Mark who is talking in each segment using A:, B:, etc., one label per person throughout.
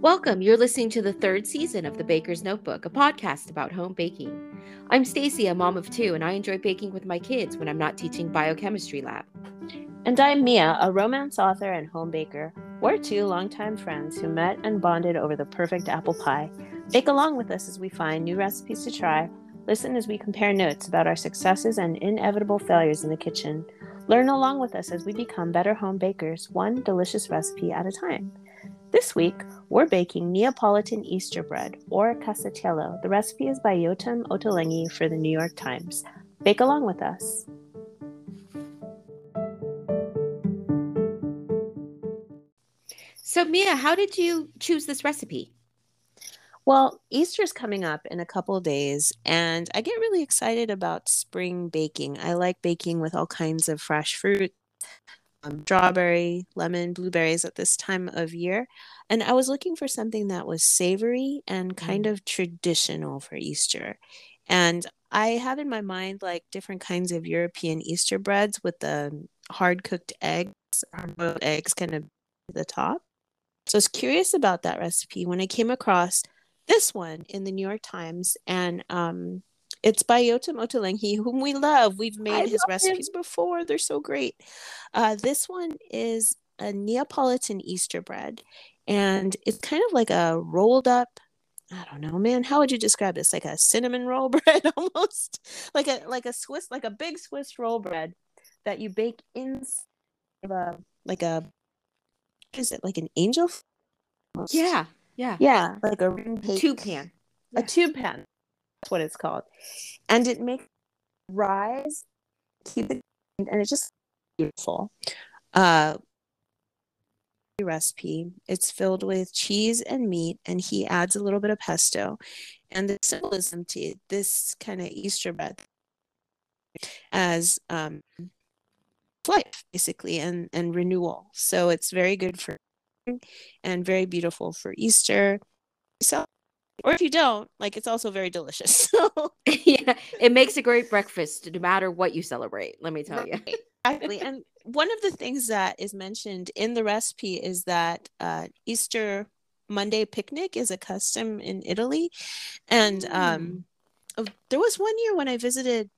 A: Welcome. You're listening to the third season of The Baker's Notebook, a podcast about home baking. I'm Stacie, a mom of two, and I enjoy baking with my kids when I'm not teaching biochemistry lab.
B: And I'm Mia, a romance author and home baker. We're two longtime friends who met and bonded over the perfect apple pie. Bake along with us as we find new recipes to try, listen as we compare notes about our successes and inevitable failures in the kitchen. Learn along with us as we become better home bakers, one delicious recipe at a time. This week, we're baking Neapolitan Easter bread, or casatiello. The recipe is by Yotam Ottolenghi for the New York Times. Bake along with us.
A: So, Mia, how did you choose this recipe?
B: Well, Easter's coming up in a couple days, and I get really excited about spring baking. I like baking with all kinds of fresh fruit, um, strawberry, lemon, blueberries at this time of year. And I was looking for something that was savory and kind mm. of traditional for Easter. And I have in my mind like different kinds of European Easter breads with the hard cooked eggs, hard boiled eggs kind of the top. So I was curious about that recipe when I came across this one in the New York Times. And um, it's by Yotam Ottolenghi, whom we love. We've made I his recipes him. before. They're so great. Uh, this one is a Neapolitan Easter bread, and it's kind of like a rolled up. I don't know, man. How would you describe this? Like a cinnamon roll bread, almost like a like a Swiss, like a big Swiss roll bread that you bake in a like a is it like an angel?
A: Almost. Yeah, yeah,
B: yeah, like a ring
A: tube pan,
B: a tube pan. That's what it's called. And it makes rise, keep it, and it's just beautiful. Uh, recipe. It's filled with cheese and meat, and he adds a little bit of pesto. And the symbolism to this kind of Easter bread as um, life, basically, and and renewal. So it's very good for and very beautiful for Easter. So or if you don't, like it's also very delicious.
A: So yeah, it makes a great breakfast no matter what you celebrate. Let me tell right. you.
B: exactly. And one of the things that is mentioned in the recipe is that uh, Easter Monday picnic is a custom in Italy, and um, mm. there was one year when I visited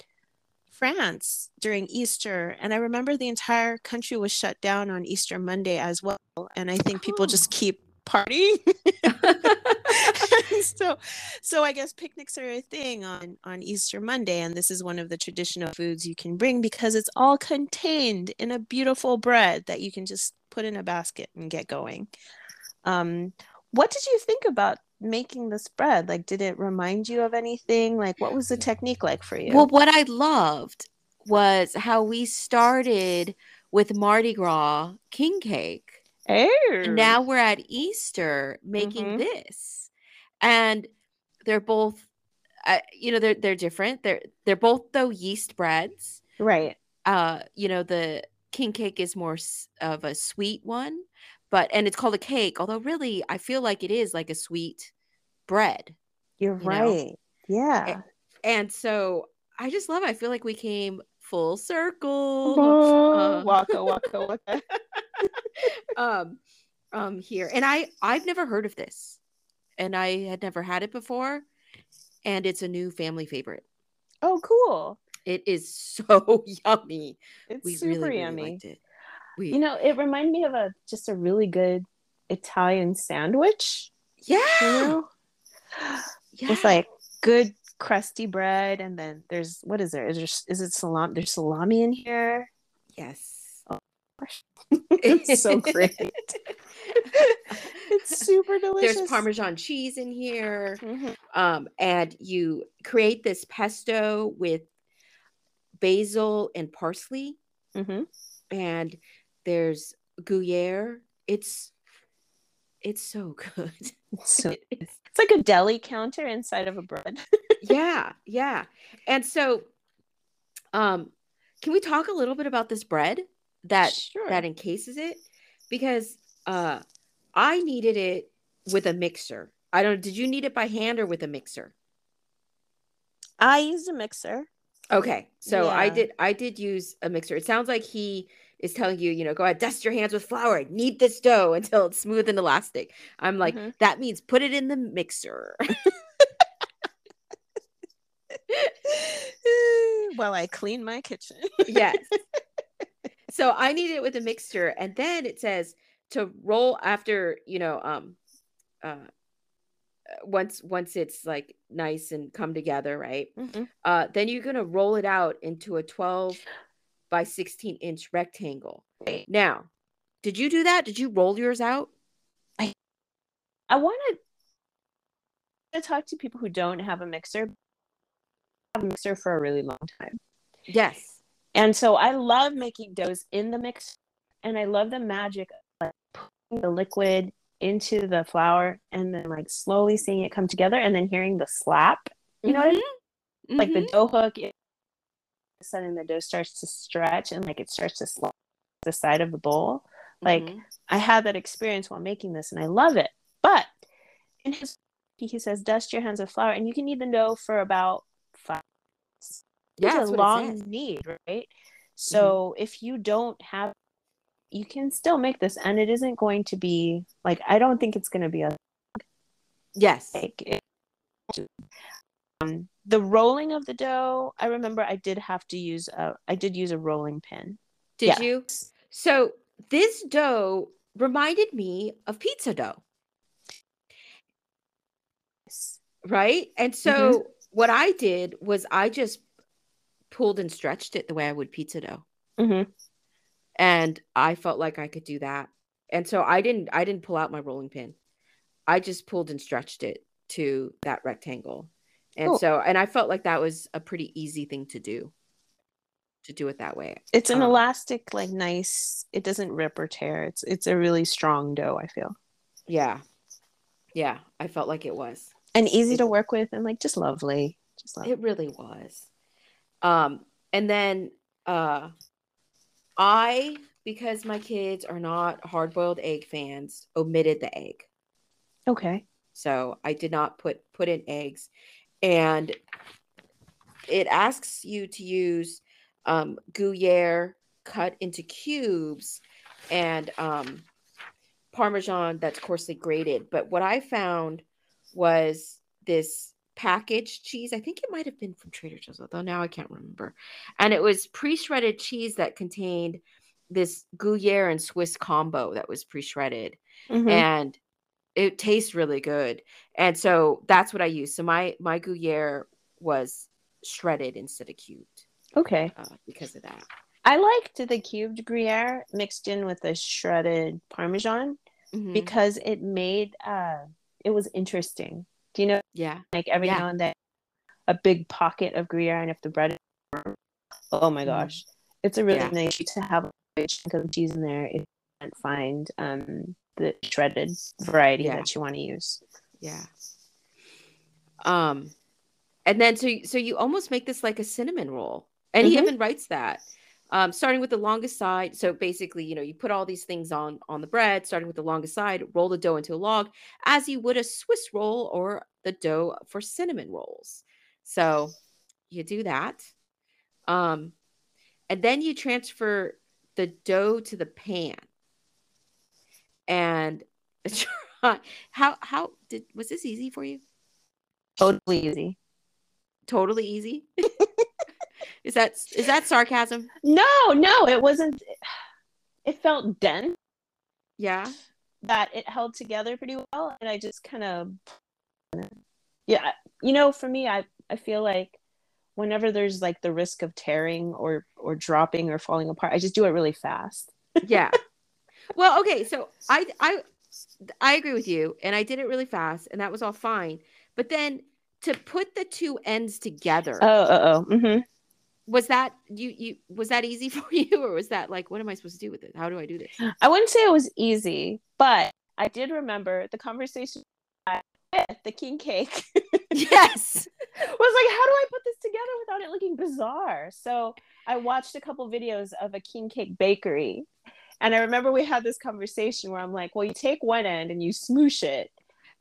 B: France during Easter, and I remember the entire country was shut down on Easter Monday as well. And I think people oh. just keep partying. so so i guess picnics are a thing on on easter monday and this is one of the traditional foods you can bring because it's all contained in a beautiful bread that you can just put in a basket and get going um what did you think about making this bread like did it remind you of anything like what was the technique like for you
A: well what i loved was how we started with mardi gras king cake
B: Oh.
A: now we're at Easter making mm-hmm. this. And they're both uh, you know they're they're different. They're they're both though yeast breads.
B: Right.
A: Uh you know the king cake is more of a sweet one, but and it's called a cake, although really I feel like it is like a sweet bread.
B: You're you right. Know? Yeah.
A: And, and so I just love it. I feel like we came full circle. Oh,
B: uh, waka waka waka.
A: um, um, here, and I I've never heard of this, and I had never had it before, and it's a new family favorite.
B: Oh, cool!
A: It is so yummy.
B: It's we super really, yummy. Liked it. We, you know, it reminded me of a just a really good Italian sandwich.
A: Yeah.
B: You know? yeah. With like good crusty bread, and then there's what is there? Is there is it salami? There's salami in here.
A: Yes
B: it's so great. it's super delicious.
A: There's Parmesan cheese in here. Mm-hmm. Um, and you create this pesto with basil and parsley.
B: Mm-hmm.
A: And there's Gruyere. It's it's so good.
B: It's, so, it's like a deli counter inside of a bread.
A: yeah, yeah. And so um can we talk a little bit about this bread? That sure. that encases it because uh I kneaded it with a mixer. I don't did you knead it by hand or with a mixer?
B: I used a mixer.
A: Okay. So yeah. I did I did use a mixer. It sounds like he is telling you, you know, go ahead, dust your hands with flour, knead this dough until it's smooth and elastic. I'm like, mm-hmm. that means put it in the mixer.
B: While I clean my kitchen.
A: yes. So I knead it with a mixture, and then it says to roll after you know um uh once once it's like nice and come together right? Mm-hmm. uh then you're gonna roll it out into a 12 by 16 inch rectangle. Right. now did you do that? Did you roll yours out?
B: I i want to talk to people who don't have a mixer have a mixer for a really long time.
A: Yes
B: and so i love making doughs in the mix and i love the magic of like putting the liquid into the flour and then like slowly seeing it come together and then hearing the slap. You know mm-hmm. what I mean? Mm-hmm. Like the mm-hmm. dough hook, it, sudden the dough starts to stretch and like it starts to slap the side of the bowl. Like mm-hmm. I had that experience while making this and I love it. But in his he says dust your hands with flour and you can knead the dough for about yeah, it's a long knead, right? So mm-hmm. if you don't have you can still make this and it isn't going to be like i don't think it's going to be a
A: yes
B: like it, um, the rolling of the dough i remember i did have to use a i did use a rolling pin
A: did yes. you so this dough reminded me of pizza dough right and so mm-hmm. what i did was i just pulled and stretched it the way i would pizza dough mm-hmm and I felt like I could do that. And so I didn't I didn't pull out my rolling pin. I just pulled and stretched it to that rectangle. And cool. so and I felt like that was a pretty easy thing to do. To do it that way.
B: It's an um, elastic like nice it doesn't rip or tear. It's it's a really strong dough, I feel.
A: Yeah. Yeah, I felt like it was.
B: And easy it, to work with and like just lovely. Just
A: lovely. It really was. Um and then uh I, because my kids are not hard boiled egg fans, omitted the egg.
B: Okay.
A: So I did not put put in eggs, and it asks you to use um, Gruyere cut into cubes and um, Parmesan that's coarsely grated. But what I found was this packaged cheese. I think it might have been from Trader Joe's, although now I can't remember. And it was pre-shredded cheese that contained this Gruyere and Swiss combo that was pre-shredded, mm-hmm. and it tastes really good. And so that's what I use. So my my Gruyere was shredded instead of cubed.
B: Okay,
A: uh, because of that.
B: I liked the cubed Gruyere mixed in with the shredded Parmesan mm-hmm. because it made uh it was interesting do you know?
A: Yeah.
B: Like every
A: yeah.
B: now and then, a big pocket of Gruyere, and if the bread, is oh my mm-hmm. gosh, it's a really yeah. nice to have a chunk of cheese in there if you can't find um the shredded variety yeah. that you want to use.
A: Yeah. Um, and then so so you almost make this like a cinnamon roll, and mm-hmm. he even writes that um, starting with the longest side. So basically, you know, you put all these things on on the bread, starting with the longest side, roll the dough into a log, as you would a Swiss roll or the dough for cinnamon rolls. So you do that, um, and then you transfer the dough to the pan. And how how did was this easy for you?
B: Totally easy.
A: Totally easy. Is that is that sarcasm?
B: No, no, it wasn't. It felt dense.
A: Yeah.
B: That it held together pretty well, and I just kind of, yeah, you know, for me, I I feel like whenever there's like the risk of tearing or or dropping or falling apart, I just do it really fast.
A: yeah. Well, okay, so I I I agree with you, and I did it really fast, and that was all fine. But then to put the two ends together.
B: Oh, oh, oh. Mm-hmm
A: was that you you was that easy for you or was that like what am i supposed to do with it how do i do this
B: i wouldn't say it was easy but i did remember the conversation the king cake
A: yes
B: was like how do i put this together without it looking bizarre so i watched a couple videos of a king cake bakery and i remember we had this conversation where i'm like well you take one end and you smoosh it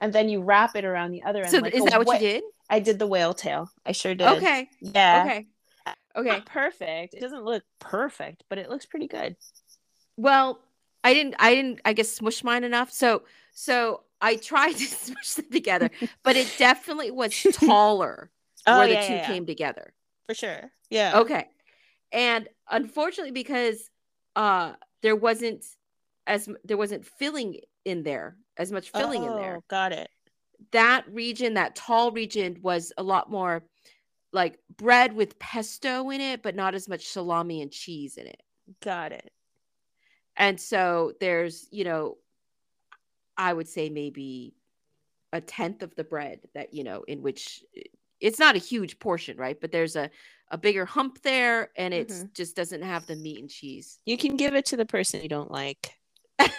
B: and then you wrap it around the other end
A: so
B: like,
A: is that what you did
B: i did the whale tail i sure did
A: okay
B: yeah
A: okay
B: Okay. Not perfect. It doesn't look perfect, but it looks pretty good.
A: Well, I didn't. I didn't. I guess smush mine enough. So so I tried to smush them together, but it definitely was taller oh, where yeah, the two yeah, came together.
B: For sure. Yeah.
A: Okay. And unfortunately, because uh there wasn't as there wasn't filling in there as much filling oh, in there.
B: Oh, got it.
A: That region, that tall region, was a lot more like bread with pesto in it, but not as much salami and cheese in it.
B: Got it.
A: And so there's, you know, I would say maybe a tenth of the bread that, you know, in which it's not a huge portion, right? But there's a, a bigger hump there and it mm-hmm. just doesn't have the meat and cheese.
B: You can give it to the person you don't like. like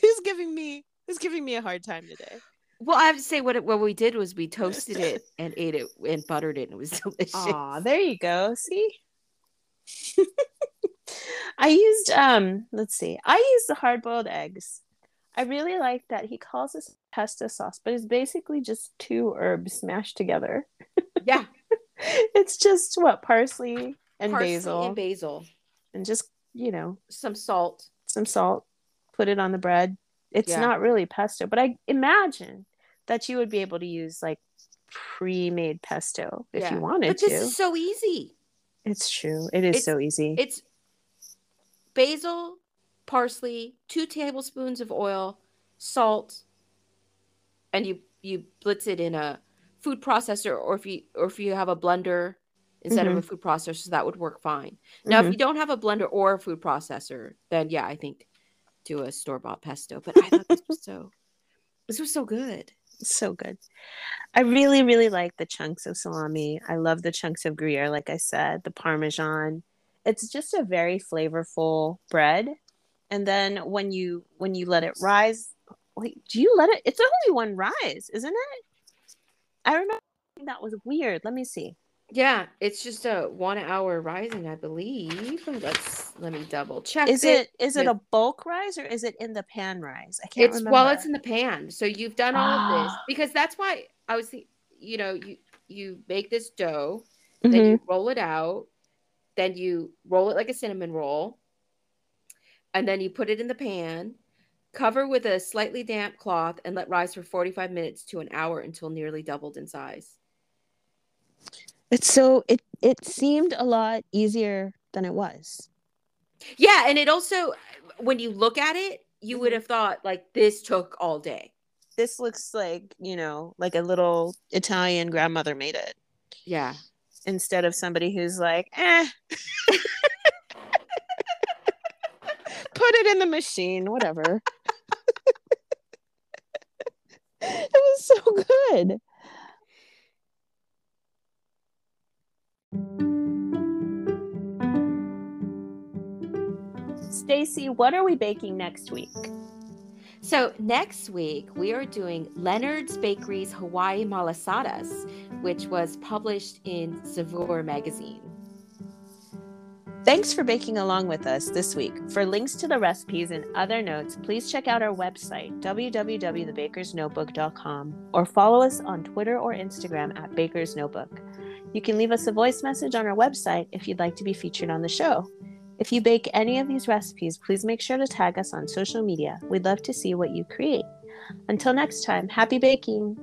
B: who's giving me who's giving me a hard time today?
A: Well, I have to say what it, what we did was we toasted it and ate it and buttered it and it was delicious.
B: Aw, there you go. See? I used um let's see. I used the hard boiled eggs. I really like that he calls this pesto sauce, but it's basically just two herbs smashed together.
A: Yeah.
B: it's just what parsley and parsley basil
A: and basil
B: and just, you know,
A: some salt.
B: Some salt. Put it on the bread. It's yeah. not really pesto, but I imagine that you would be able to use like pre-made pesto if yeah. you wanted
A: but
B: this
A: to. is so easy.
B: It's true. It is
A: it's,
B: so easy.
A: It's basil, parsley, two tablespoons of oil, salt, and you you blitz it in a food processor, or if you or if you have a blender instead mm-hmm. of a food processor, that would work fine. Now, mm-hmm. if you don't have a blender or a food processor, then yeah, I think do a store bought pesto. But I thought this was so this was so good.
B: So good. I really, really like the chunks of salami. I love the chunks of Gruyere, like I said, the Parmesan. It's just a very flavorful bread. And then when you when you let it rise, wait, do you let it? It's only one rise, isn't it? I remember that was weird. Let me see.
A: Yeah, it's just a one hour rising, I believe. Let's let me double check.
B: Is it is it a bulk rise or is it in the pan rise? I can't
A: it's,
B: remember.
A: Well, it's in the pan. So you've done all of this because that's why I was you know, you you make this dough, mm-hmm. then you roll it out, then you roll it like a cinnamon roll, and then you put it in the pan, cover with a slightly damp cloth, and let rise for 45 minutes to an hour until nearly doubled in size.
B: It's so it it seemed a lot easier than it was.
A: Yeah, and it also when you look at it, you would mm-hmm. have thought like this took all day.
B: This looks like, you know, like a little Italian grandmother made it.
A: Yeah.
B: Instead of somebody who's like, eh. Put it in the machine, whatever. it was so good. Stacie, what are we baking next week?
A: So next week we are doing Leonard's Bakery's Hawaii Malasadas, which was published in Saveur magazine.
B: Thanks for baking along with us this week. For links to the recipes and other notes, please check out our website, www.thebakersnotebook.com, or follow us on Twitter or Instagram at Baker's Notebook. You can leave us a voice message on our website if you'd like to be featured on the show. If you bake any of these recipes, please make sure to tag us on social media. We'd love to see what you create. Until next time, happy baking!